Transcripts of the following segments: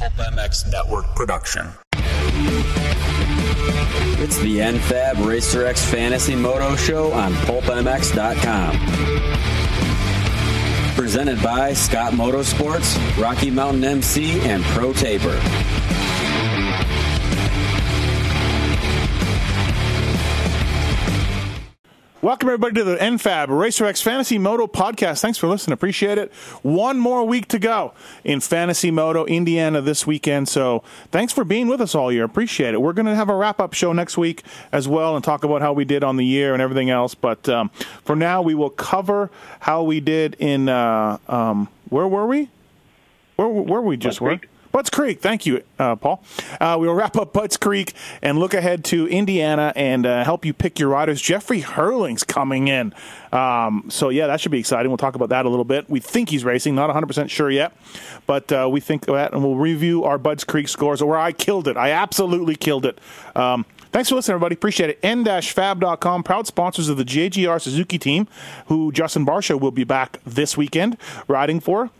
Pulp MX Network production. It's the NFAB Racer X Fantasy Moto Show on PulpMX.com. Presented by Scott Motorsports, Rocky Mountain MC, and Pro Taper. Welcome everybody to the NFAB Racer X Fantasy Moto podcast. Thanks for listening. Appreciate it. One more week to go in Fantasy Moto Indiana this weekend. So thanks for being with us all year. Appreciate it. We're going to have a wrap up show next week as well and talk about how we did on the year and everything else. But um, for now, we will cover how we did in uh, um, where were we? Where where we just were? Budds Creek. Thank you, uh, Paul. Uh, we will wrap up Budds Creek and look ahead to Indiana and uh, help you pick your riders. Jeffrey Herlings' coming in. Um, so, yeah, that should be exciting. We'll talk about that a little bit. We think he's racing, not 100% sure yet, but uh, we think that, and we'll review our Budds Creek scores where I killed it. I absolutely killed it. Um, Thanks for listening, everybody. Appreciate it. N-Fab.com, proud sponsors of the JGR Suzuki team, who Justin Barcia will be back this weekend riding for.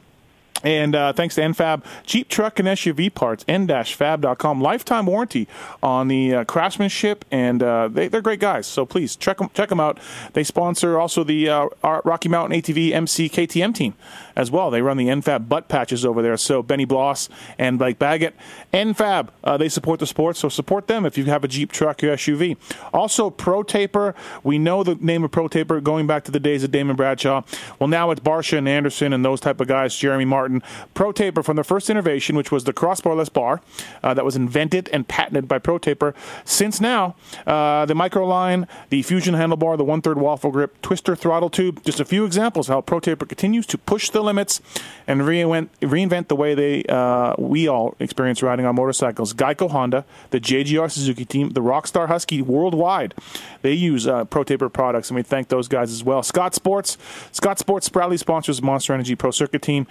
And uh, thanks to NFAB, Jeep truck and SUV parts, n-fab.com. Lifetime warranty on the uh, craftsmanship, and uh, they, are great guys. So please check them, check them out. They sponsor also the uh, Rocky Mountain ATV MC KTM team as well. They run the NFAB butt patches over there. So Benny Bloss and Blake Baggett, NFAB, uh, they support the sport. So support them if you have a Jeep truck or SUV. Also, Pro Taper. We know the name of Pro Taper going back to the days of Damon Bradshaw. Well, now it's Barcia and Anderson and those type of guys, Jeremy Martin. Pro Taper from the first innovation, which was the crossbarless bar uh, that was invented and patented by Pro Taper. Since now, uh, the micro line, the fusion handlebar, the one third waffle grip, twister throttle tube, just a few examples how Pro Taper continues to push the limits and reinvent, reinvent the way they uh, we all experience riding on motorcycles. Geico Honda, the JGR Suzuki team, the Rockstar Husky worldwide, they use uh, Pro Taper products, and we thank those guys as well. Scott Sports, Scott Sports proudly sponsors Monster Energy Pro Circuit team.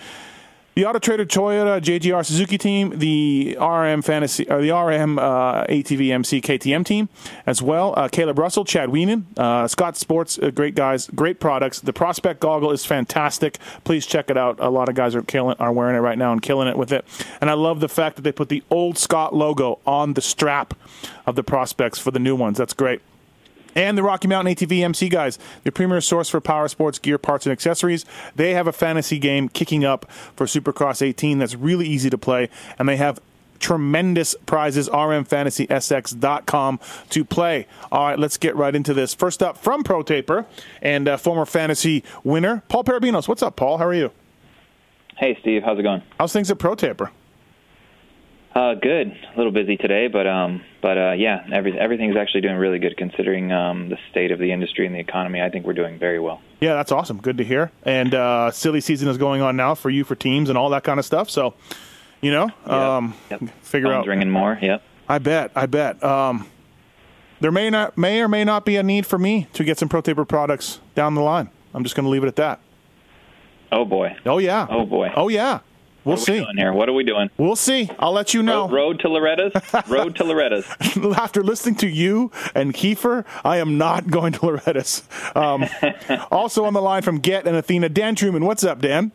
The Auto Trader Toyota JGR Suzuki team, the RM Fantasy, or the RM uh, ATV MC KTM team as well. Uh, Caleb Russell, Chad Wienen, uh, Scott Sports, uh, great guys, great products. The Prospect goggle is fantastic. Please check it out. A lot of guys are killing, are wearing it right now and killing it with it. And I love the fact that they put the old Scott logo on the strap of the Prospects for the new ones. That's great and the Rocky Mountain ATV MC guys, the premier source for power sports gear, parts, and accessories. They have a fantasy game kicking up for Supercross 18 that's really easy to play, and they have tremendous prizes. RMFantasySX.com to play. All right, let's get right into this. First up from Pro Taper and uh, former fantasy winner, Paul Perebijnos. What's up, Paul? How are you? Hey, Steve. How's it going? How's things at Pro Taper? Uh, good. A little busy today, but um, but uh, yeah, every, everything's actually doing really good considering um, the state of the industry and the economy. I think we're doing very well. Yeah, that's awesome. Good to hear. And uh, silly season is going on now for you for teams and all that kind of stuff. So, you know, Yep. um, Yep. figure Phone's out. ringing more. Yep. I bet. I bet. Um, there may not, may or may not be a need for me to get some Pro Taper products down the line. I'm just going to leave it at that. Oh boy. Oh yeah. Oh boy. Oh yeah. We'll What are we see. doing here? What are we doing? We'll see. I'll let you know. Road, road to Loretta's. road to Loretta's. After listening to you and Keefer, I am not going to Loretta's. Um, also on the line from Get and Athena, Dan Truman. What's up, Dan?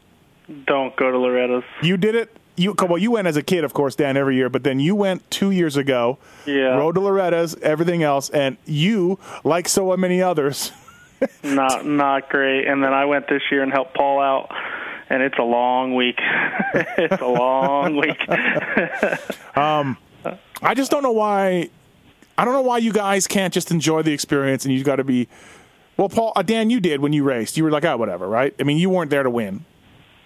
Don't go to Loretta's. You did it. You well, you went as a kid, of course, Dan, every year. But then you went two years ago. Yeah. Rode to Loretta's, everything else, and you, like so many others, Not not great. And then I went this year and helped Paul out, and it's a long week. it's a long week. I just don't know why. I don't know why you guys can't just enjoy the experience, and you've got to be. Well, Paul, uh, Dan, you did when you raced. You were like, ah, whatever, right? I mean, you weren't there to win.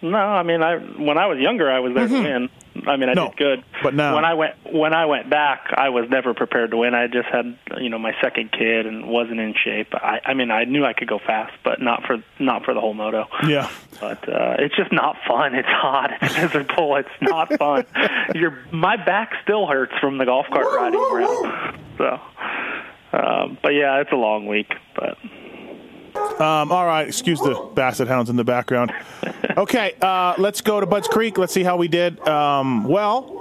No, I mean, I when I was younger, I was there to win. I mean, I Mm-hmm. No, did good. but now- when I went when I went back, I was never prepared to win. I just had you know my second kid and wasn't in shape. I, I mean, I knew I could go fast, but not for not for the whole moto. Yeah. but uh, it's just not fun. It's hot. It's miserable. It's not fun. Your my back still hurts from the golf cart riding around. So, um, but yeah, it's a long week. But Um, all right, excuse the basset hounds in the background. Okay, uh, let's go to Budds Creek. Let's see how we did. Um, well,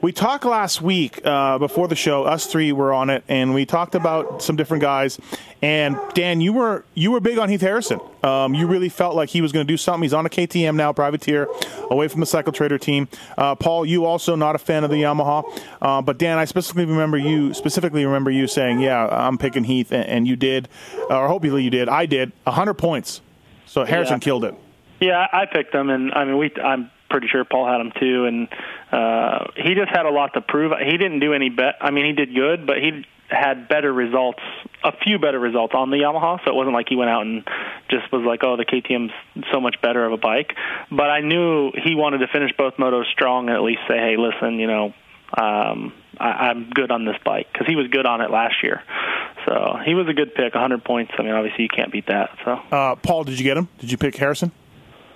we talked last week uh, before the show. Us three were on it, and we talked about some different guys. And Dan, you were you were big on Heath Harrison. Um, you really felt like he was going to do something. He's on a KTM now, privateer, away from the Cycle Trader team. Uh, Paul, you also not a fan of the Yamaha, uh, but Dan, I specifically remember you specifically remember you saying, "Yeah, I'm picking Heath," and, and you did, or hopefully you did. I did. hundred points. So Harrison Yeah. killed it. Yeah, I picked him, and I mean, we. I'm pretty sure Paul had him too, and uh, he just had a lot to prove. He didn't do any bet. I mean, he did good, but he had better results, a few better results on the Yamaha. So it wasn't like he went out and just was like, "Oh, the KTM's so much better of a bike." But I knew he wanted to finish both motos strong and at least say, "Hey, listen, you know." Um, I, I'm good on this bike because he was good on it last year, so he was a good pick. 100 points. I mean, obviously you can't beat that. So Uh, Paul, did you get him? Did you pick Harrison?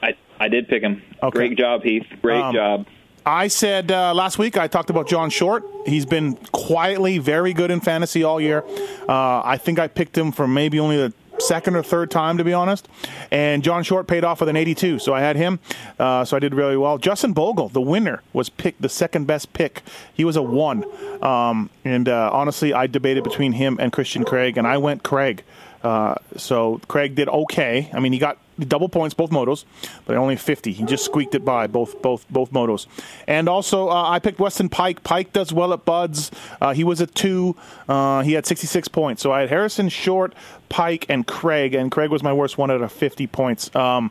I I did pick him. Okay. Great job, Heath. Great Um, job. I said uh, last week I talked about John Short. He's been quietly very good in fantasy all year. Uh, I think I picked him for maybe only the second or third time, to be honest. And John Short paid off with an 82, so I had him. Uh, so I did really well. Justin Bogle, the winner, was picked the second best pick. He was a one. Um, and uh, honestly, I debated between him and Christian Craig, and I went Craig. Uh, so Craig did okay. I mean, he got double points both motos, but only 50. He just squeaked it by both both both motos. And also, uh, I picked Weston Peick. Peick does well at Buds. Uh, he was a two. Uh, he had 66 points. So I had Harrison, Short, Peick, and Craig. And Craig was my worst one out of 50 points. Um,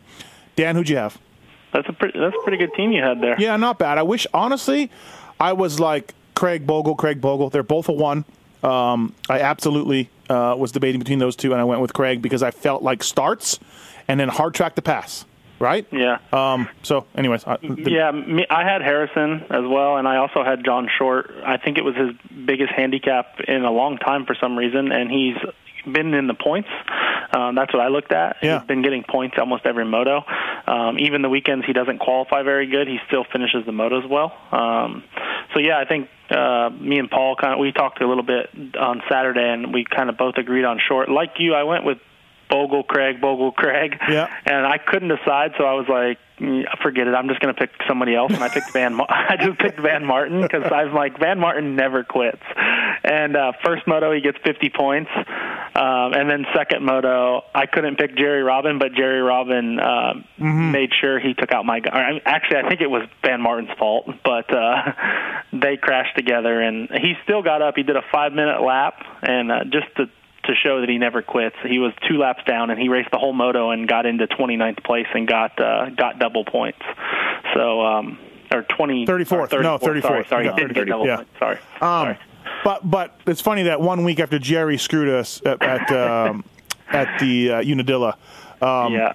Dan, who'd you have? that's a pretty, that's a pretty good team you had there. Yeah, not bad. I wish, honestly, I was like Craig Bogle, Craig Bogle. They're both a one. Um, I absolutely uh, was debating between those two, and I went with Craig because I felt like starts and then hard track to pass, right? Yeah. Um, so, anyways, uh, the- Yeah, me, I had Harrison as well, and I also had John Short. I think it was his biggest handicap in a long time for some reason, and he's been in the points. Um, that's what I looked at. Yeah. He's been getting points almost every moto. Um, even the weekends he doesn't qualify very good, he still finishes the motos well. Um, so yeah, I think uh, me and Paul kind of we talked a little bit on Saturday, and we kind of both agreed on Short. Like you, I went with Bogle, Craig, Bogle, Craig. Yeah. And I couldn't decide, so I was like, "Mm, forget it. I'm just going to pick somebody else. And I picked Van. Ma- I just picked Vann Martin because I'm like Vann Martin never quits. And uh, first moto he gets 50 points, um, and then second moto I couldn't pick Jerry Robin, but Jerry Robin uh, made sure he took out my. I mean, Actually, I think it was Vann Martin's fault, but uh, they crashed together, and he still got up. He did a five minute lap, and uh, just to to show that he never quits. He was two laps down, and he raced the whole moto and got into 29th place and got uh, got double points. So, um, or 20 34th. or 34th. No, 34th. Sorry, sorry, Yeah, he didn't get 30, double yeah. points. Sorry. Um, sorry. but but it's funny that one week after Jerry screwed us at at, um, at the uh, Unadilla, um, yeah.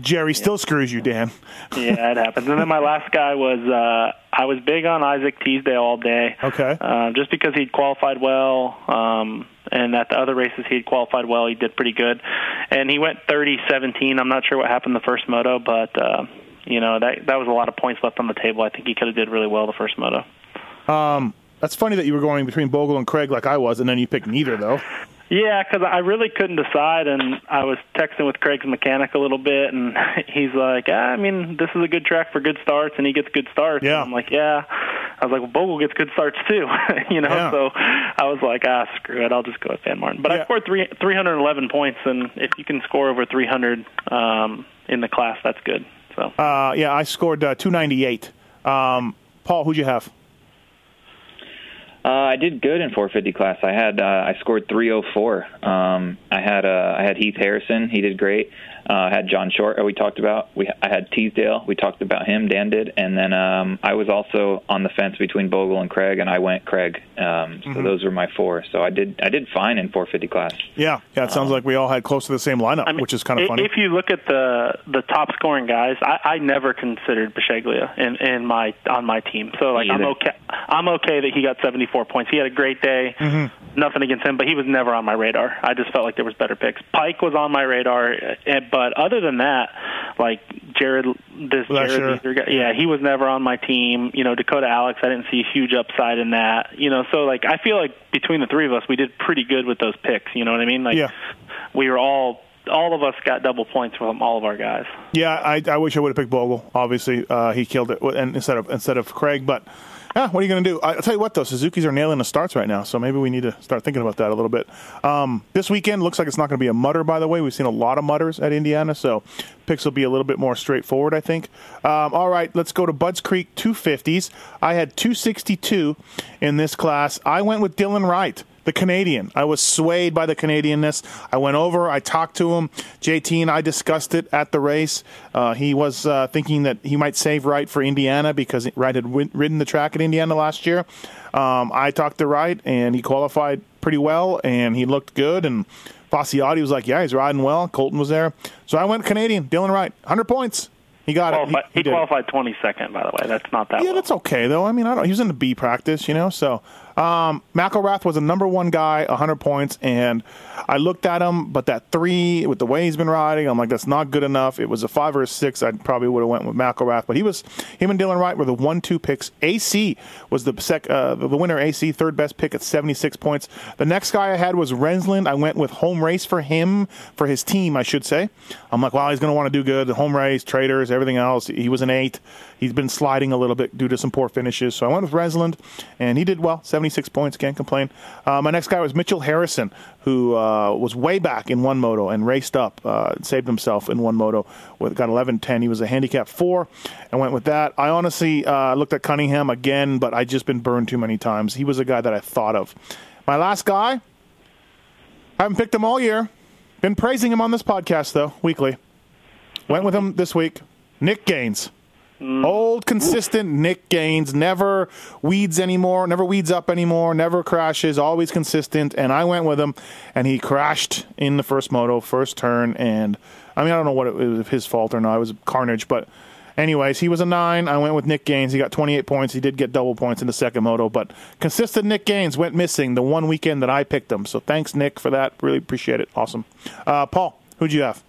Jerry still screws you, Dan. yeah, it happens. And then my last guy was uh, I was big on Isaac Teasdale all day. Okay. Uh, just because he'd qualified well, um, and at the other races he'd qualified well, he did pretty good. And he went 30-17. I'm not sure what happened the first moto, but uh, you know that that was a lot of points left on the table. I think he could have did really well the first moto. Um, That's funny that you were going between Bogle and Craig like I was, and then you picked neither though. Yeah, because I really couldn't decide, and I was texting with Craig's mechanic a little bit, and he's like, ah, "I mean, this is a good track for good starts, and he gets good starts." Yeah. And I'm like, "Yeah." I was like, "Well, Bogle gets good starts too," you know. Yeah. So I was like, "Ah, screw it, I'll just go with Vann Martin." But Yeah. I scored three 311 points, and if you can score over 300 um, in the class, that's good. So Uh, yeah, I scored uh, 298. Um, Paul, who'd you have? Uh, I did good in 450 class. I had uh, I scored 304. Um, I had uh, I had Heath Harrison. He did great. Uh, I had John Short. We talked about. We I had Teasdale. We talked about him. Dan did, and then um, I was also on the fence between Bogle and Craig, and I went Craig. Um, so those were my four. So I did I did fine in 450 class. Yeah, yeah. It sounds like we all had close to the same lineup, I mean, which is kind of funny. If you look at the the top scoring guys, I, I never considered Bisceglia in, in my on my team. So like I'm okay. I'm okay that he got 74 points. He had a great day. Mm-hmm. Nothing against him, but he was never on my radar. I just felt like there was better picks. Peick was on my radar, eh, but other than that, like Jared, this. Jared, Lesher guy, yeah, he was never on my team. You know, Dakota Alix, I didn't see a huge upside in that. You know, so like I feel like between the three of us, we did pretty good with those picks. You know what I mean? Like Yeah. we were all all of us got double points from all of our guys. yeah, I, I wish I would have picked Bogle. Obviously, uh, he killed it, and instead of instead of Craig, but Yeah, what are you going to do? I'll tell you what, though, Suzuki's are nailing the starts right now, so maybe we need to start thinking about that a little bit. Um, this weekend looks like it's not going to be a mutter, by the way. We've seen a lot of mutters at Indiana, so picks will be a little bit more straightforward, I think. Um, all right, let's go to Budds Creek 250s. I had 262 in this class. I went with Dylan Wright the Canadian. I was swayed by the Canadianness. I went over, I talked to him. JT and I discussed it at the race. Uh, he was uh, thinking that he might save Wright for Indiana because Wright had win- ridden the track at Indiana last year. Um, I talked to Wright, and he qualified pretty well, and he looked good. And Facciotti was like, "Yeah, he's riding well." Colton was there, so I went Canadian. Dylan Wright, hundred points. He got qualified, it. He, he, he qualified 22nd, by the way. That's not that. Yeah, well. that's okay though. I mean, I don't. He was in the B practice, you know. So um, McElrath was a number one guy, 100 points, and I looked at him, but that three with the way he's been riding, I'm like, that's not good enough. It was a five or a six. I probably would have went with McElrath, but he was him and Dylan Wright were the one-two picks. AC was the sec, uh, the winner. AC third best pick at 76 points. The next guy I had was Renzland. I went with home race for him for his team, I should say. I'm like, wow, he's going to want to do good. The home race, traders, everything else. He was an eight. He's been sliding a little bit due to some poor finishes. So I went with Renzland, and he did well, 76 points. Can't complain. Uh, my next guy was Mitchell Harrison, who uh, was way back in one moto and raced up, uh, saved himself in one moto. With, got 11-10. He was a handicap four. and went with that. I honestly uh, looked at Cunningham again, but I just been burned too many times. He was a guy that I thought of. My last guy, I haven't picked him all year. Been praising him on this podcast though, weekly. Went with him this week. Nick Gaines. Mm. Old, consistent Nick Gaines, never weeds anymore, never weeds up anymore, never crashes, always consistent. And I went with him, and he crashed in the first moto, first turn. And I mean, I don't know what it was his fault or not. It was carnage. But, anyways, he was a nine. I went with Nick Gaines. He got 28 points. He did get double points in the second moto. But consistent Nick Gaines went missing the one weekend that I picked him. So thanks, Nick, for that. Really appreciate it. Awesome. Uh, Paul, who'd you have?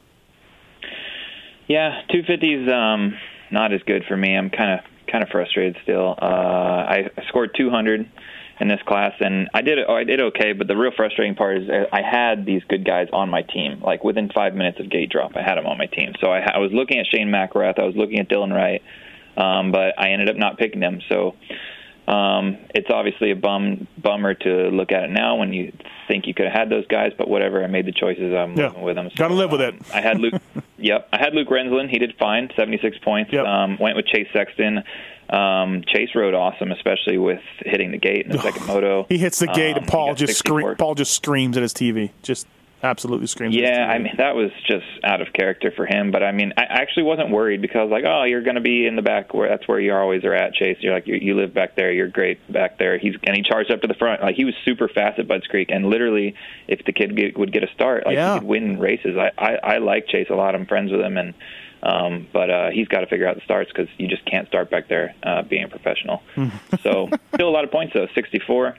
Yeah, 250s. Um, not as good for me. I'm kind of kind of frustrated still. Uh, I scored 200 in this class, and I did I did okay. But the real frustrating part is I had these good guys on my team. Like within five minutes of gate drop, I had them on my team. So I, I was looking at Shane McElrath, I was looking at Dylan Wright, um, but I ended up not picking them. So um, it's obviously a bum bummer to look at it now when you think you could have had those guys, but whatever. I made the choices. I'm yeah. living with them. So, Got to live with um, it. I had Luke. yep, I had Luke Renzland. He did fine, 76 points. Yep. Um, went with Chase Sexton. Um, Chase rode awesome, especially with hitting the gate in the second moto. He hits the gate, and um, Paul just screams. Paul just screams at his TV. Just absolutely screams. Yeah, I mean that was just out of character for him. But I mean, I actually wasn't worried because like, oh, you're going to be in the back where that's where you always are at, Chase. You're like you, you live back there. You're great back there. He's and he charged up to the front. Like he was super fast at Budds Creek, and literally, if the kid get, would get a start, like yeah. he could win races. I, I I like Chase a lot. I'm friends with him and. Um, but uh, he's got to figure out the starts because you just can't start back there uh, being a professional. so still a lot of points though, 64.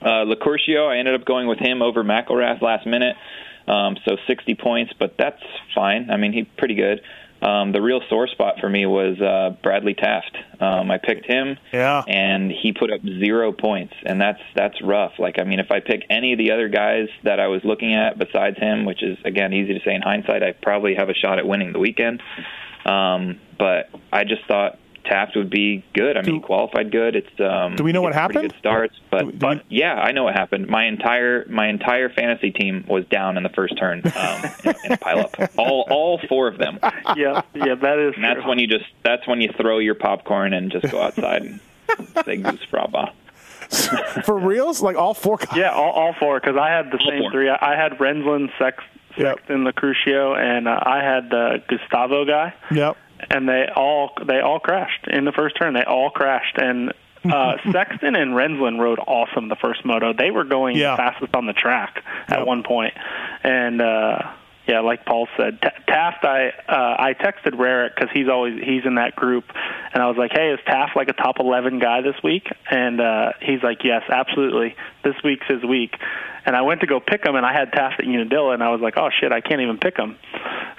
Uh, Locurcio, I ended up going with him over McElrath last minute. Um, so 60 points, but that's fine. I mean, he's pretty good. Um, the real sore spot for me was uh, Bradley Taft. Um, I picked him, yeah. and he put up zero points, and that's that's rough. Like, I mean, if I pick any of the other guys that I was looking at besides him, which is again easy to say in hindsight, I probably have a shot at winning the weekend. Um, but I just thought Taft would be good. I mean, do, qualified good. It's um, do we know what happened? Good starts, but do, do but we, yeah, I know what happened. My entire my entire fantasy team was down in the first turn um, in, in a pileup. All all four of them. Yeah, yeah, that is. And that's when you just that's when you throw your popcorn and just go outside and say goose fraba. For reals, like all four. Guys? Yeah, all, all four. Because I had the all same four. three. I had Renzland, Sex, Sexton, yep. the Crucio, and uh, I had the Gustavo guy. Yep and they all they all crashed in the first turn. They all crashed, and uh, Sexton and Renzland rode awesome the first moto. They were going yeah. fastest on the track at yep. one point, and uh, yeah, like Paul said, T- Taft. I uh, I texted Rarick because he's always he's in that group, and I was like, hey, is Taft like a top eleven guy this week? And uh, he's like, yes, absolutely. This week's his week. And I went to go pick him, and I had Taft at Unadilla, and I was like, oh shit, I can't even pick him.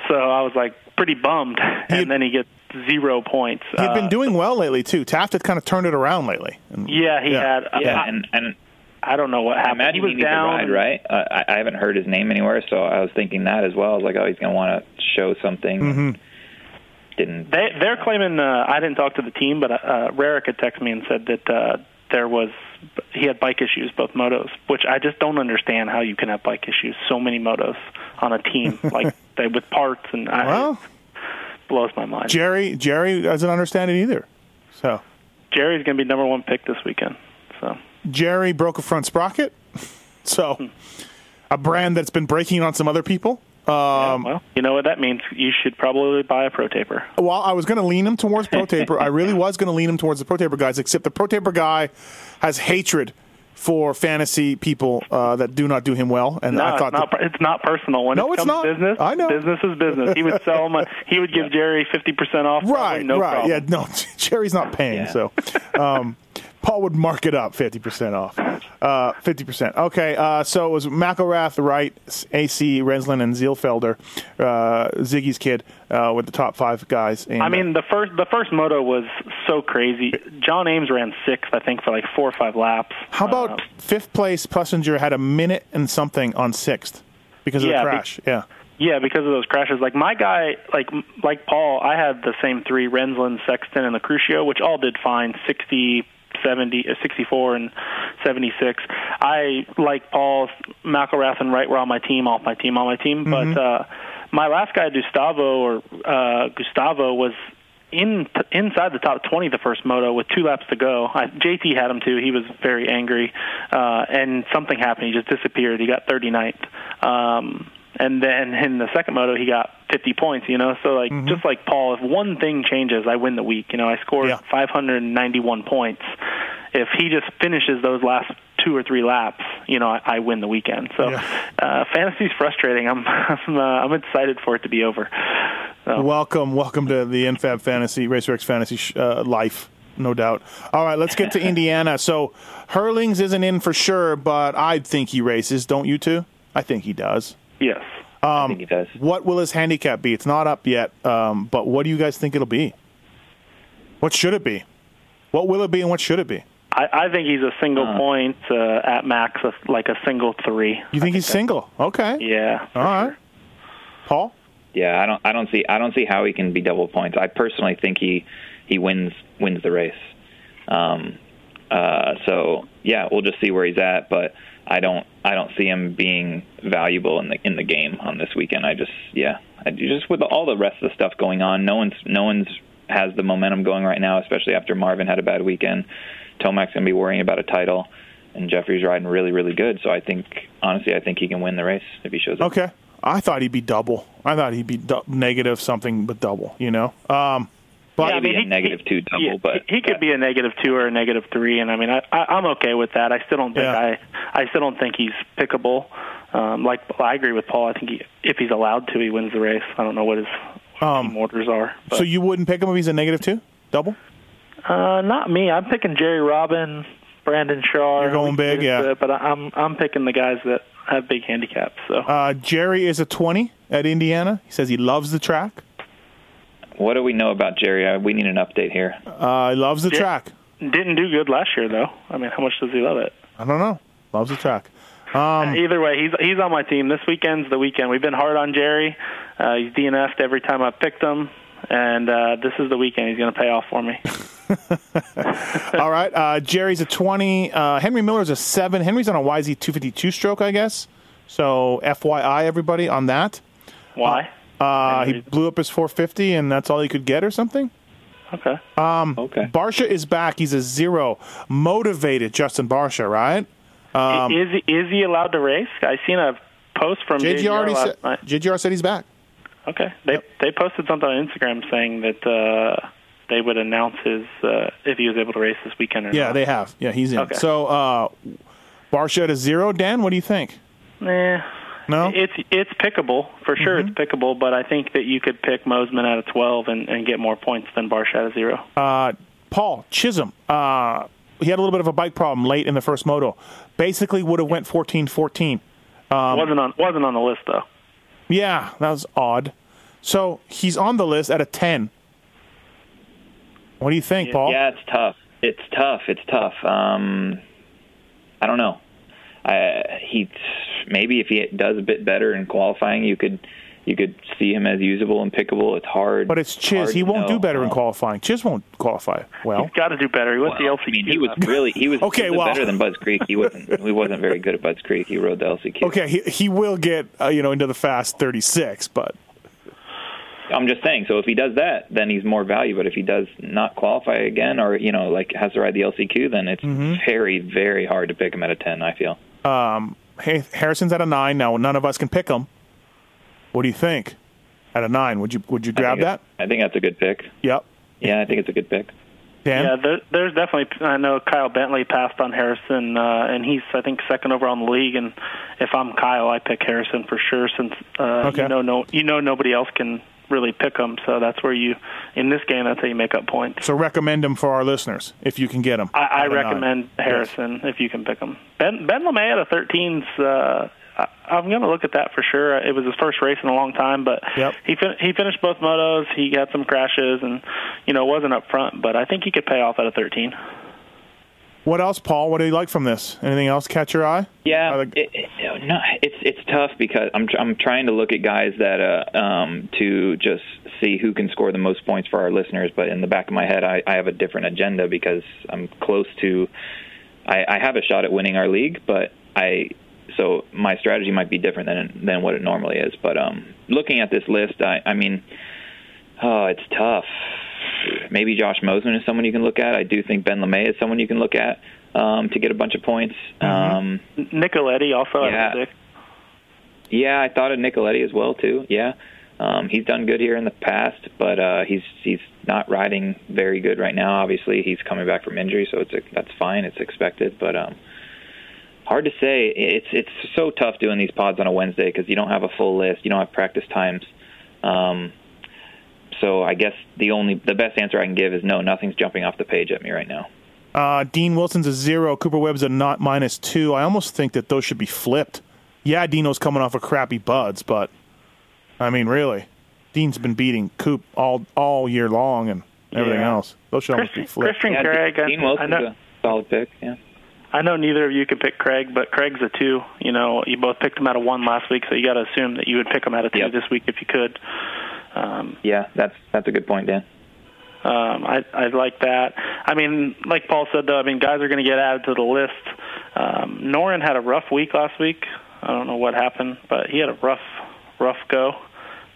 So I was like pretty bummed, and He'd, then he gets zero points. He'd been Uh, doing well lately too. Taft had kind of turned it around lately. And, yeah, he Yeah. had. Yeah, I, and and I don't know what I happened. imagine he was he down. ride, right? Uh, I, I haven't heard his name anywhere, so I was thinking that as well. I was like, oh, he's going to want to show something. Mhm. didn't. They they're claiming uh, I didn't talk to the team, but uh, Rarick had texted me and said that uh, there was he had bike issues both motos, which I just don't understand how you can have bike issues so many motos on a team like they with parts and I, Well, blows my mind. Jerry Jerry doesn't understand it either. So Jerry's going to be number one pick this weekend. So Jerry broke a front sprocket. So a brand that's been breaking on some other people. Um, well, you know what that means. You should probably buy a Pro Taper. Well, I was going to lean him towards Pro Taper. I really was going to lean him towards the Pro Taper guys, except the Pro Taper guy has hatred for fantasy people uh, that do not do him well. And No, I it's thought not. that, it's not personal. When No, it it's comes not. to business, I know. business is business. He would sell him. A, he would give Jerry fifty percent off. probably, right, no right, problem. yeah, no, Jerry's not paying, Yeah. so um, Paul would mark it up fifty percent off, uh, fifty percent. Okay, uh, so it was McElrath, Wright, AC, Renzland, and Zielfelder, uh, Ziggy's kid, uh, with the top five guys. And, I mean, the first the first moto was so crazy. John Ames ran sixth, I think, for like four or five laps. How about Uh, fifth place Plessinger had a minute and something on sixth because of Yeah, the be- crash? yeah. Yeah, because of those crashes. Like my guy, like like Paul, I had the same three: Renzland, Sexton, and the Crucio, which all did fine. 60, 70, uh, 64, and 76. I like Paul, McElrath, and Wright were on my team, off my team, on my team. But uh, my last guy, Gustavo or uh, Gustavo, was in inside the top 20 the first moto with two laps to go. I, JT had him too. He was very angry, uh, and something happened. He just disappeared. He got 39th. Um, and then in the second moto, he got 50 points. You know, so like just like Paul, if one thing changes, I win the week. You know, I scored Yeah. 591 points. If he just finishes those last two or three laps, you know, I, I win the weekend. So Yeah. uh, fantasy's frustrating. I'm I'm, uh, I'm excited for it to be over. So. Welcome, welcome to the NFAB Fantasy RacerX Fantasy sh- uh, life, no doubt. All right, let's get to Indiana. So Herlings isn't in for sure, but I think he races. Don't you two? I think he does. Yes. I think he does. What will his handicap be? It's not up yet, um, but what do you guys think it'll be? What should it be? What will it be, and what should it be? I, I think he's a single Uh. point uh, at max, of like a single three. You think he's single? Okay. Yeah. All right. Paul. Yeah, I don't. I don't see. I don't see how he can be double points. I personally think he he wins wins the race. Um, uh, so yeah, we'll just see where he's at. But I don't. I don't see him being valuable in the in the game on this weekend. I just yeah. I, just with all the rest of the stuff going on, no one's no one's has the momentum going right now, especially after Marvin had a bad weekend. Tomac's gonna be worrying about a title, and Jeffrey's riding really really good. So I think honestly, I think he can win the race if he shows up. Okay. I thought he'd be double. I thought he'd be du- negative something, but double. You know. Um, but Yeah, Maybe a negative two double, yeah, but- he, he could be a negative two or a negative three, and I mean, I, I, I'm okay with that. I still don't think Yeah. I, I still don't think he's pickable. Um, like I agree with Paul. I think he, if he's allowed to, he wins the race. I don't know what his team orders are. But, so you wouldn't pick him if he's a negative two, double? uh, not me. I'm picking Jerry Robin, Brandon Shaw. You're going big, yeah. But I'm I'm picking the guys that have big handicaps. So Uh, Jerry is a twenty at Indiana. He says he loves the track. What do we know about Jerry? Uh, We need an update here. Uh, he loves the Yeah. track. didn't do good last year, though. I mean, how much does he love it? I don't know. Loves the track. Um, Either way, he's he's on my team. This weekend's the weekend. We've been hard on Jerry. Uh, he's DNF'd every time I've picked him, and uh, this is the weekend. He's going to pay off for me. All right. Uh, Jerry's a 20. Uh, Henry Miller's a 7. Henry's on a YZ 252 stroke, I guess. So, FYI, everybody, on that. Why? Uh, he blew up his 450, and that's all he could get, or something. Okay. Um, Okay. Barcia is back. He's a zero. Motivated Justin Barcia, right? Um, is he, is he allowed to race? I seen a post from JGR, JGR last said, night. JGR said he's back. Okay. They they posted something on Instagram saying that uh, they would announce his uh, if he was able to race this weekend or not. Yeah, not. they have. Yeah, he's in. Okay. So, uh, Barcia at a zero. Dan, what do you think? Nah. No? It's it's pickable for sure. Mm-hmm. It's pickable, but I think that you could pick Mosiman out of twelve and, and get more points than Barcia at a zero. Uh, Paul Chisholm. Uh, he had a little bit of a bike problem late in the first moto. Basically, would have went 14-14. Um, wasn't on wasn't on the list though. Yeah, that was odd. So he's on the list at a ten. What do you think, Paul? Yeah, it's tough. It's tough. It's tough. Um, I don't know. I, he maybe if he does a bit better in qualifying, you could you could see him as usable and pickable. It's hard. But it's Chiz. He won't know. do better in qualifying. Chiz won't qualify well. He's got to do better. He went well, the I LCQ. mean, he was really he was, Okay, well- better than Budds Creek. He wasn't he wasn't very good at Budds Creek. He rode the LCQ. Okay, he, he will get uh, you know into the fast 36, but I'm just saying. So if he does that, then he's more value. But if he does not qualify again, or you know, like has to ride the LCQ, then it's Mm-hmm. very, very hard to pick him at a ten. I feel. Hey, Harrison's at a nine now. None of us can pick him. What do you think? At a nine, would you would you grab think that? I think that's a good pick. Yep. Yeah, I think it's a good pick. Dan. Yeah, there, there's definitely. I know Kyle Bentley passed on Harrison, uh, and he's I think second over on the league. And if I'm Kyle, I pick Harrison for sure, since uh, Okay. you know no you know nobody else can really pick them. So that's where you in this game that's how you make up points. So recommend him for our listeners if you can get him. I, I a nine. recommend Harrison if you can pick him. Ben Ben LaMay at a 13's. Uh, I, I'm going to look at that for sure. It was his first race in a long time, but Yep. he fin- he finished both motos. He had some crashes, and you know wasn't up front, but I think he could pay off at a 13. What else, Paul? What do you like from this? Anything else catch your eye? Yeah, the- it, it, no, it's it's tough because I'm tr- I'm trying to look at guys that uh, um, to just see who can score the most points for our listeners. But in the back of my head, I, I have a different agenda because I'm close to. I, I have a shot at winning our league, but I so my strategy might be different than than what it normally is. But um, looking at this list, I, I mean, oh, it's tough. Maybe Josh Mosiman is someone you can look at. I do think Ben LaMay is someone you can look at um, to get a bunch of points. Um, Nicoletti also Yeah. at yeah, I thought of Nicoletti as well too. Yeah, um, he's done good here in the past, but uh, he's he's not riding very good right now. Obviously, he's coming back from injury, so it's a, that's fine. It's expected, but um, hard to say. It's it's so tough doing these pods on a Wednesday because you don't have a full list, you don't have practice times. Um, so I guess the only the best answer I can give is no. Nothing's jumping off the page at me right now. Uh, Dean Wilson's a zero. Cooper Webb's a not minus two. I almost think that those should be flipped. Yeah, Dino's coming off a crappy buds, but I mean, really, Dean's been beating Coop all all year long and everything Yeah. else. Those should almost be flipped. Christian Yeah, Craig. I- Dean I Wilson's know, a solid pick. Yeah. I know neither of you could pick Craig, but Craig's a two. You know, you both picked him out of one last week, so you got to assume that you would pick him out of two Yep. this week if you could. Um, Yeah, that's that's a good point, Dan. Um, I I like that. I mean, like Paul said, though, I mean, guys are going to get added to the list. Um, Noren had a rough week last week. I don't know what happened, but he had a rough, rough go.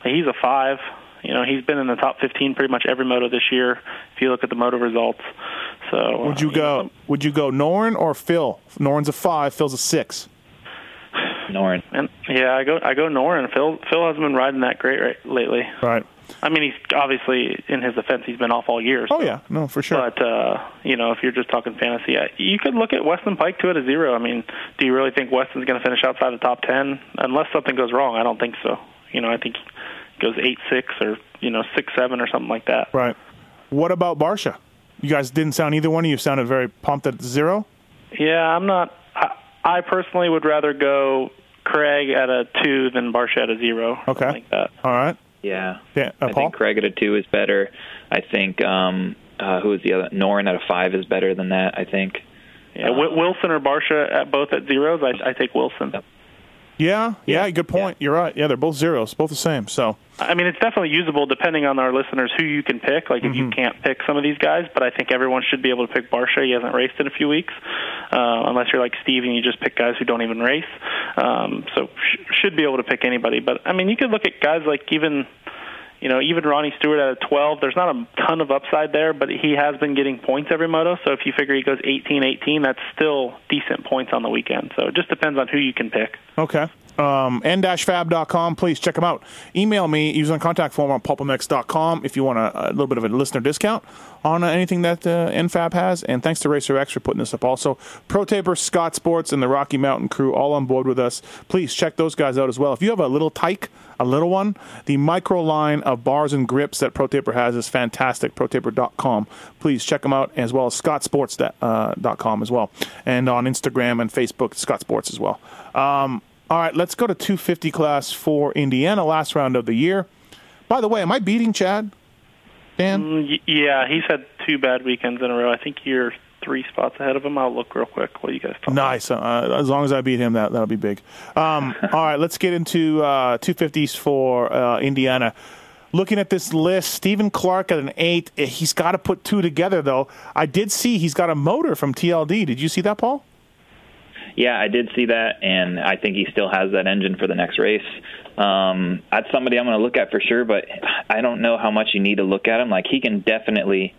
But he's a five. You know, he's been in the top 15 pretty much every moto this year. If you look at the moto results, so Would you uh, go? know, Would you go Noren or Phil? Noren's a five. Phil's a six. Noren. and yeah, I go I go Noren. Phil Phil hasn't been riding that great right, lately. Right. I mean, he's obviously in his defense, he's been off all year. Oh yeah, no, for sure. But uh, you know, if you're just talking fantasy, you could look at Weston Peick two at a zero. I mean, do you really think Weston's going to finish outside the top ten? Unless something goes wrong, I don't think so. You know, I think he goes eight six or you know six seven or something like that. right. What about Barcia? You guys didn't sound either one of you sounded very pumped at zero. Yeah, I'm not. I, I personally would rather go Craig at a two than Barcia at a zero. Okay. like that. All right. Yeah. Yeah, uh, I Paul? think Craig at a two is better. I think um uh who is the other Noren at a five is better than that, I think. Yeah, Wi- Wilson or Barcia at both at zeros. I, I take Wilson. Yeah, yeah, Yeah, good point. You're right. Yeah, they're both zeros, both the same. So I mean, it's definitely usable depending on our listeners who you can pick. Like, if Mm-hmm. you can't pick some of these guys, but I think everyone should be able to pick Barcia. He hasn't raced in a few weeks, uh, unless you're like Steve and you just pick guys who don't even race. Um, so sh- should be able to pick anybody. But I mean, you could look at guys like even. You know, even Ronnie Stewart at a 12, there's not a ton of upside there, but he has been getting points every moto. So if you figure he goes 18 18, that's still decent points on the weekend. So it just depends on who you can pick. Okay. Um, n-fab.com. Please check them out. Email me using the contact form on pulpmx.com if you want a, a little bit of a listener discount on uh, anything that uh, NFAB has. And thanks to Racer X for putting this up. Also, Pro Taper, Scott Sports, and the Rocky Mountain crew all on board with us. Please check those guys out as well. If you have a little tyke, a little one, the micro line of bars and grips that Pro Taper has is fantastic. ProTaper.com. Please check them out as well as ScottSports.com uh, as well. And on Instagram and Facebook, Scott Sports as well. Um, all right, let's go to 250 class for Indiana, last round of the year. By the way, am I beating Chad? Dan? Mm, Yeah, he's had two bad weekends in a row. I think you're three spots ahead of him. I'll look real quick while you guys talk. Nice. Uh, as long as I beat him, that that'll be big. Um, all right, let's get into uh, 250s for uh, Indiana. Looking at this list, Stephen Clark at an eight. He's got to put two together, though. I did see he's got a motor from TLD. Did you see that, Paul? Yeah, I did see that, and I think he still has that engine for the next race. Um, that's somebody I'm going to look at for sure, but I don't know how much you need to look at him. Like he can definitely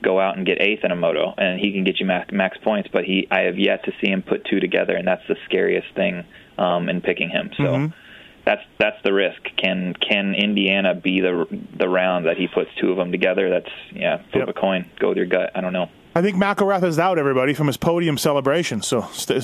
go out and get eighth in a moto, and he can get you max, max points. But he, I have yet to see him put two together, and that's the scariest thing um, in picking him. So. Mhm. That's that's the risk. Can can Indiana be the the round that he puts two of them together? That's yeah, flip Yep. a coin, go with your gut. I don't know. I think McElrath is out, everybody, from his podium celebration. So stay,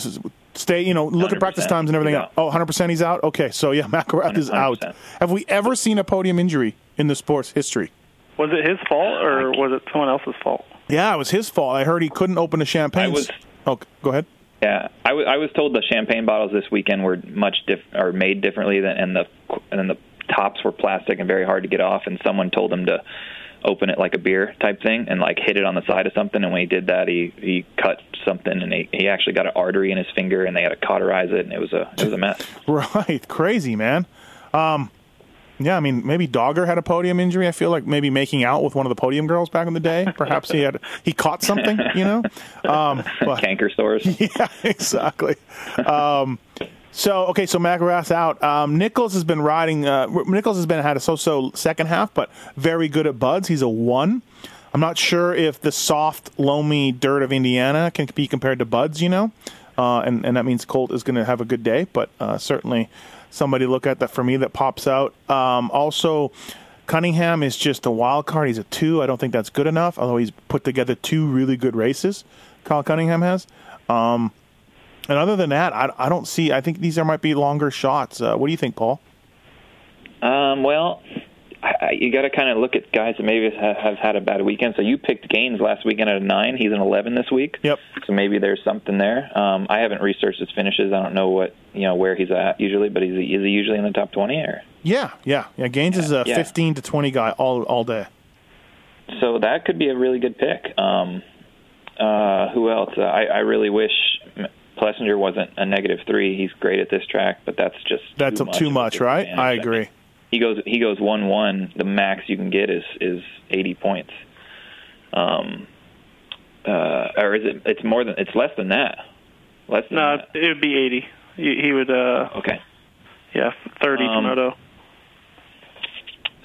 stay you know, look at practice times and everything else. Oh, 100% he's out? Okay, so yeah, McElrath is out. Have we ever seen a podium injury in the sport's history? Was it his fault or was it someone else's fault? Yeah, it was his fault. I heard he couldn't open the champagne. I was- Oh, go ahead. Yeah, I was told the champagne bottles this weekend were much diff- or made differently than and the and then the tops were plastic and very hard to get off. And someone told him to open it like a beer type thing and like hit it on the side of something. And when he did that, he he cut something and he he actually got an artery in his finger and they had to cauterize it and it was a it was a mess. Right, crazy man. Um, yeah, I mean, maybe Dogger had a podium injury. I feel like maybe making out with one of the podium girls back in the day. Perhaps he had he caught something, you know. Um, but, Canker sores. yeah, exactly. Um, so okay, so McElrath's out. Um, Nichols has been riding. Uh, Nichols has been had a so-so second half, but very good at buds. He's a one. I'm not sure if the soft, loamy dirt of Indiana can be compared to buds. You know, uh, and and that means Colt is going to have a good day, but uh, certainly somebody look at that for me that pops out. Um, also. Cunningham is just a wild card. He's a two. I don't think that's good enough. Although he's put together two really good races, Kyle Cunningham has. Um, and other than that, I, I don't see. I think these are might be longer shots. Uh, what do you think, Paul? Um, well, I, you got to kind of look at guys that maybe have, have had a bad weekend. So you picked Gaines last weekend at a nine. He's an eleven this week. Yep. So maybe there's something there. Um, I haven't researched his finishes. I don't know what you know where he's at usually, but is he, is he usually in the top twenty or? Yeah, yeah, yeah. Gaines is a Yeah. 15 to 20 guy all all day. So that could be a really good pick. Um, uh, who else? Uh, I, I really wish Plessinger wasn't a negative three. He's great at this track, but that's just That's too too much, too much, right? disadvantage. I mean, agree. he goes he goes one one. The max you can get is is eighty points. Um, uh, or is it? It's more than it's less than that. Less than No, that. it would be 80. He, he would, uh, Okay. yeah, 30 Um, Komodo.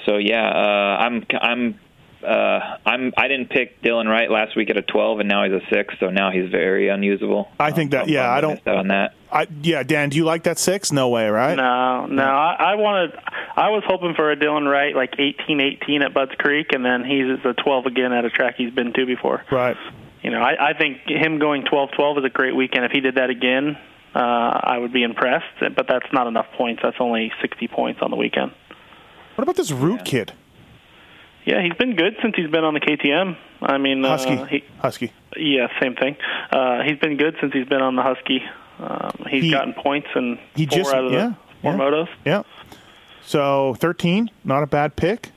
So yeah, uh, I'm I'm uh, I'm I didn't pick Dylan Wright last week at a 12, and now he's a six. So now he's very unusable. I think that- I'm yeah, I don't- missed out on that. I, yeah, Dan, do you like that six? No way, right? No, no. I, I wanted. I was hoping for a Dylan Wright like 18-18 at Budds Creek, and then he's a 12 again at a track he's been to before. Right. You know, I, I think him going 12-12 is a great weekend. If he did that again, uh, I would be impressed. But that's not enough points. That's only 60 points on the weekend. What about this Root kid, Yeah, he's been good since he's been on the KTM. I mean, Husky? Uh, he, Husky. yeah, same thing. Uh, he's been good since he's been on the Husky. Um, he's He- gotten points and he four just- out of the yeah, four yeah. motos. Yeah. So 13, not a bad pick.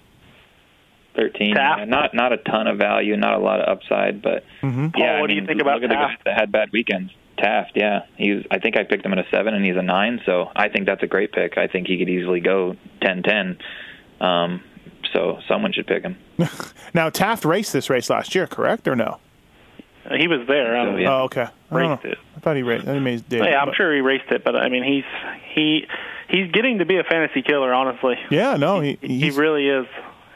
13. Taft? Yeah, not not a ton of value, not a lot of upside, but Mm-hmm. yeah. Paul, I what do you think about look at the guys Taft? that had bad weekends. Taft, yeah, he's. I think I picked him at a seven, and he's a nine. So I think that's a great pick. I think he could easily go 10-10. Um, so someone should pick him. Now Taft raced this race last year, correct or no? Uh, he was there. I So, don't yeah. Oh, okay. I don't Raced know. it. I thought he raced. I think he did. Oh, yeah, I'm but- sure he raced it, but I mean, he's he he's getting to be a fantasy killer. Honestly, Yeah, no, he he he's, really is.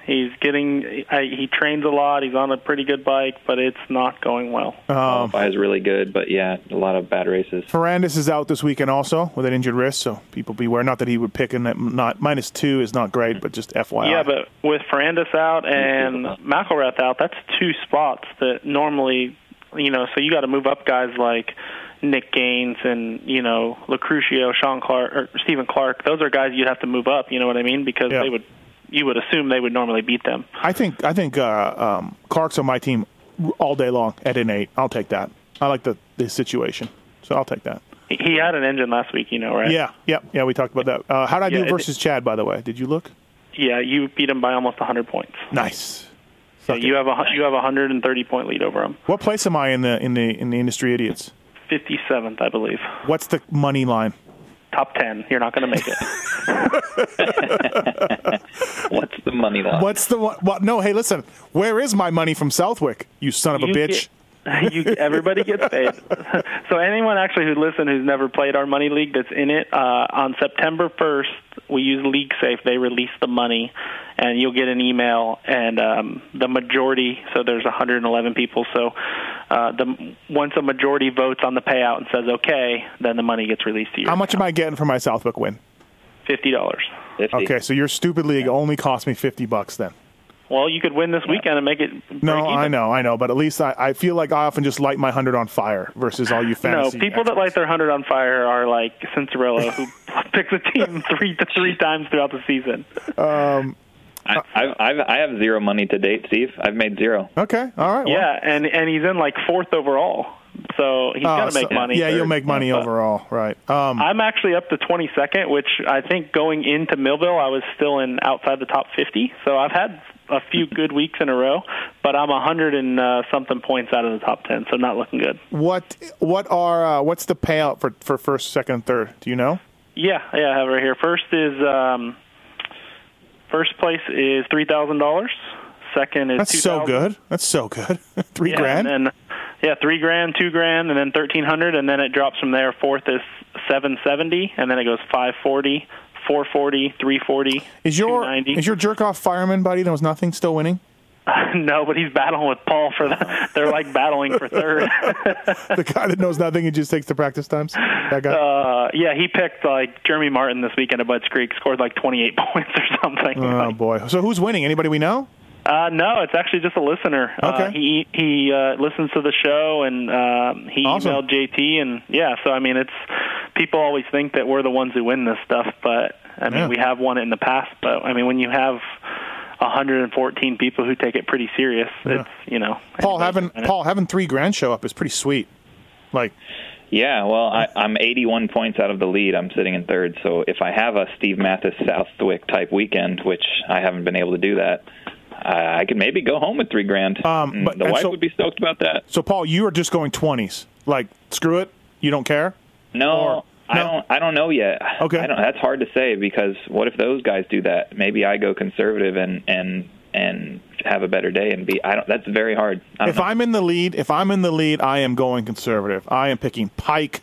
He's getting. I, he trains a lot. He's on a pretty good bike, but it's not going well. um, Qualify is really good, but yeah, a lot of bad races. Ferrandis is out this weekend also with an injured wrist, so people beware. Not that he would pick, and not minus two is not great, but just FYI. Yeah, but with Ferrandis out and McElrath out, that's two spots that normally, you know, so you got to move up guys like Nick Gaines and you know Locurcio, Sean Clark, or Stephen Clark. Those are guys you'd have to move up. You know what I mean? Because Yeah. they would, you would assume they would normally beat them. I think I think uh, um, Clark's on my team all day long at an eight. I'll take that. I like the the situation, so I'll take that. He- had an engine last week, you know, right? Yeah, yeah, yeah. We talked about that. Uh, how did I Yeah, do it- versus Chad? By the way, did you look? Yeah, you beat him by almost 100 points. Nice. So you have a you have a hundred and thirty point lead over him. What place am I in the in the in the industry idiots? Fifty seventh, I believe. What's the money line? Top ten. You're not going to make it. What's the money line? What's the one? What? No, hey, listen. Where is my money from Southwick? You son of a You bitch. get- you, everybody gets paid. so anyone actually who listen who's never played our money league that's in it uh, on September 1st, we use League Safe. They release the money, and you'll get an email. And um, the majority, so there's 111 people. So uh, the once a majority votes on the payout and says okay, then the money gets released to you. How much am I getting for my Southwick win? Fifty dollars. Okay, so your stupid league only cost me fifty bucks then. Well, you could win this weekend and make it. No, even. I know, I know, but at least I, I feel like I often just light my hundred on fire versus all you No, fantasy. people that light their hundred on fire are like Cinderella, who picks a team three to three times throughout the season. Um, I, I've, I've, I have zero money to date, Steve. I've made zero. Okay, all right. well, Yeah, and and he's in like fourth overall, so he's oh, gonna make money. Yeah, you'll make money But overall, right? Um, I'm actually up to 22nd, which I think going into Millville, I was still in outside the top 50. So I've had a few good weeks in a row, but I'm 100 and uh, something points out of the top 10, so not looking good. what what are uh, what's the payout for for first, second, third? Do you know? Yeah, yeah, I have it right here. First is um, first place is three thousand dollars. Second is That's two so good. That's so good. Three Yeah, grand. And then, yeah, three grand, two grand, and then thirteen hundred, and then it drops from there. Fourth is seven seventy, and then it goes five forty, four forty, three forty. is your is your jerk off fireman buddy that was nothing still winning? no, but he's battling with Paul for that. They're like battling for third. the guy that knows nothing and just takes the practice times. That guy. uh, yeah, he picked like Jeremy Martin this weekend at Budds Creek, scored like twenty eight points or something. oh Like, boy. So who's winning? Anybody we know? Uh, no, it's actually just a listener. Uh, Okay. he he uh, listens to the show and uh, he Awesome. emailed JT and yeah. So I mean, it's people always think that we're the ones who win this stuff, but I mean, Yeah. we have won it in the past. But I mean, when you have 114 people who take it pretty serious, it's you know. Paul having can win it. Paul having three grand show up is pretty sweet. Like Yeah, well, I, I'm 81 points out of the lead. I'm sitting in third. So if I have a Steve Matthes Southwick type weekend, which I haven't been able to do that, I could maybe go home with three grand. Um, but- the wife so- would be stoked about that. so, Paul, you are just going twenties. Like screw it. You don't care. No, Or- I no? don't. I don't know yet. Okay. I don't, that's hard to say because what if those guys do that? Maybe I go conservative and and and have a better day and be. I don't. That's very hard. If know. I'm in the lead, if I'm in the lead, I am going conservative. I am picking Pike.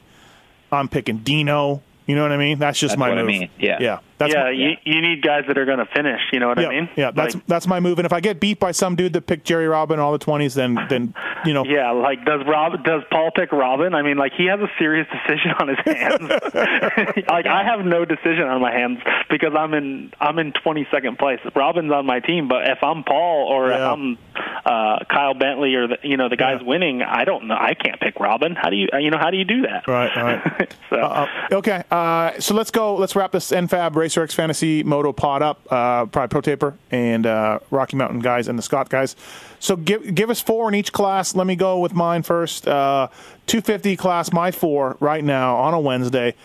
I'm picking Dino. You know what I mean? That's just That's my what I move. mean. Yeah. yeah. That's yeah, my, you you need guys that are going to finish. You know what yeah, I mean? yeah. That's Like, that's my move. And if I get beat by some dude that picked Jerry Robin all the twenties, then then you know. Yeah, like does Rob does Paul pick Robin? I mean, like he has a serious decision on his hands. like I have no decision on my hands because I'm in I'm in 22nd place. Robin's on my team, but if I'm Paul or if I'm uh, Kyle Bentley or the, you know the guys Yeah. winning, I don't know. I can't pick Robin. How do you you know how do you do that? Right, right. so Uh, okay, uh, so let's go. Let's wrap this NFAB RacerX Fantasy Moto Pod up. Uh, probably Pro Taper and uh, Rocky Mountain guys and the Scott guys. So give give us four in each class. Let me go with mine first. Uh, 250 class, my four right now on a Wednesday.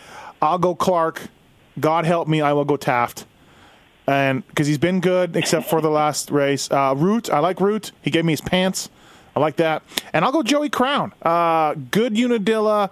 I'll go Clark. God help me, I will go Taft. And because he's been good except for the last race. Uh, Root, I like Root. He gave me his pants. I like that. And I'll go Joey Crown. Uh, good Unadilla,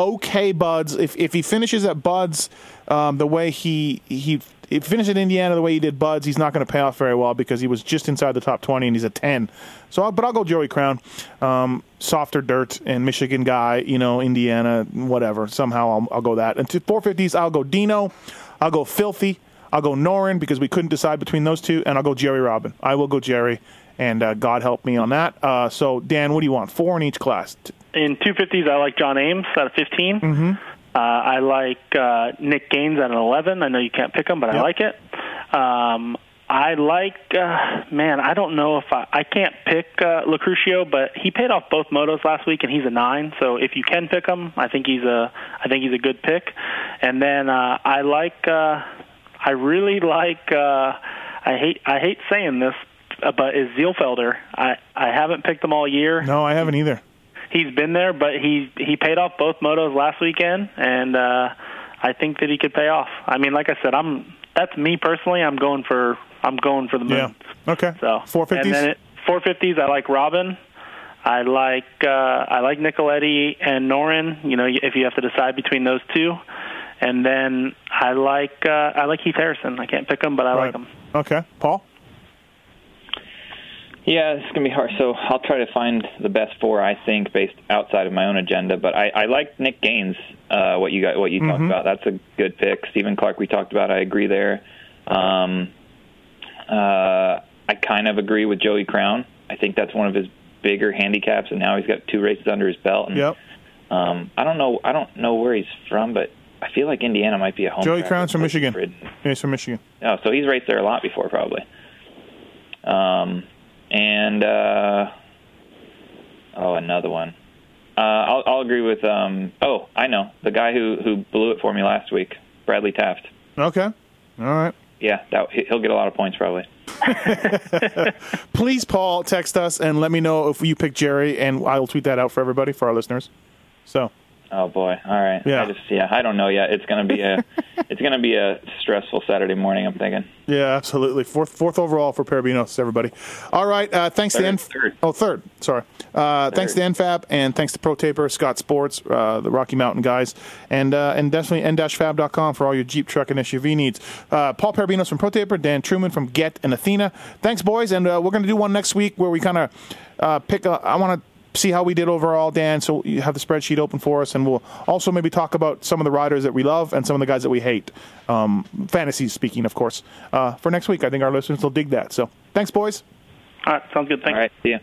okay Budds. If if he finishes at Budds um, the way he he he finished at Indiana the way he did Budds, he's not going to pay off very well because he was just inside the top twenty and he's a ten. So, I'll, but I'll go Joey Crown. Um, softer dirt and Michigan guy, you know, Indiana, whatever. Somehow I'll, I'll go that. And to 450s, I'll go Dino. I'll go Filthy. I'll go Noren because we couldn't decide between those two, and I'll go Jerry Robin. I will go Jerry, and uh, God help me on that. Uh, so, Dan, what do you want? Four in each class. In 250s, I like John Ames at a 15. Mm-hmm. Uh, I like uh, Nick Gaines at an 11. I know you can't pick him, but Yep. I like it. Um, I like, uh, man, I don't know if I, I can't pick uh, Locurcio, but he paid off both motos last week, and he's a nine. So if you can pick him, I think he's a, I think he's a good pick. And then uh, I like, uh, I really like, uh, I hate, I hate saying this, uh, but is Zielfelder. I, I haven't picked him all year No, I haven't either. He's been there, but he he paid off both motos last weekend, and uh, I think that he could pay off. I mean, like I said, I'm that's me personally. I'm going for I'm going for the moon. Yeah. Okay. So Four And then fifties. it, 450s, I like Robin. I like uh, I like Nicoletti and Noren. You know, if you have to decide between those two, and then I like uh, I like Heath Harrison. I can't pick him, but I Right. like him. Okay, Paul. Yeah, it's gonna be hard. So I'll try to find the best four I think based outside of my own agenda. But I, I like Nick Gaines. Uh, what you got? What you talked about? That's a good pick. Stephen Clark. We talked about. I agree there. Um, uh, I kind of agree with Joey Crown. I think that's one of his bigger handicaps, and now he's got two races under his belt. And, Yep. Um, I don't know. I don't know where he's from, but I feel like Indiana might be a home. Joey Crown's from Michigan. Yeah, he's from Michigan. Oh, so he's raced there a lot before, probably. Um, and uh, oh, another one. Uh, I'll, I'll agree with. Um, oh, I know the guy who who blew it for me last week, Bradley Taft. Okay. All right. Yeah, that he- he'll get a lot of points probably. Please, Paul, text us and let me know if you pick Jerry, and I will tweet that out for everybody for our listeners. So, Oh boy! All right. Yeah. I just yeah. I don't know yet. It's gonna be a it's gonna be a stressful Saturday morning. I'm thinking. yeah, absolutely. Fourth, fourth overall for Perebijnos, everybody. All right. Uh, thanks to Third, N. third. Oh, third. Sorry. Uh, thanks to NFAB and thanks to Pro Taper, Scott Sports, uh, the Rocky Mountain guys, and uh, and definitely n-fab.com for all your Jeep, truck, and SUV needs. Uh, Paul Perebijnos from Pro Taper, Dan Truman from Get and Athena. Thanks, boys, and uh, we're going to do one next week where we kind of uh, pick. A, I want to see how we did overall, Dan. So you have the spreadsheet open for us, and we'll also maybe talk about some of the riders that we love and some of the guys that we hate. Um, fantasy speaking, of course, uh, for next week. I think our listeners will dig that. So thanks, boys. All right, sounds good. Thanks. All right. See ya.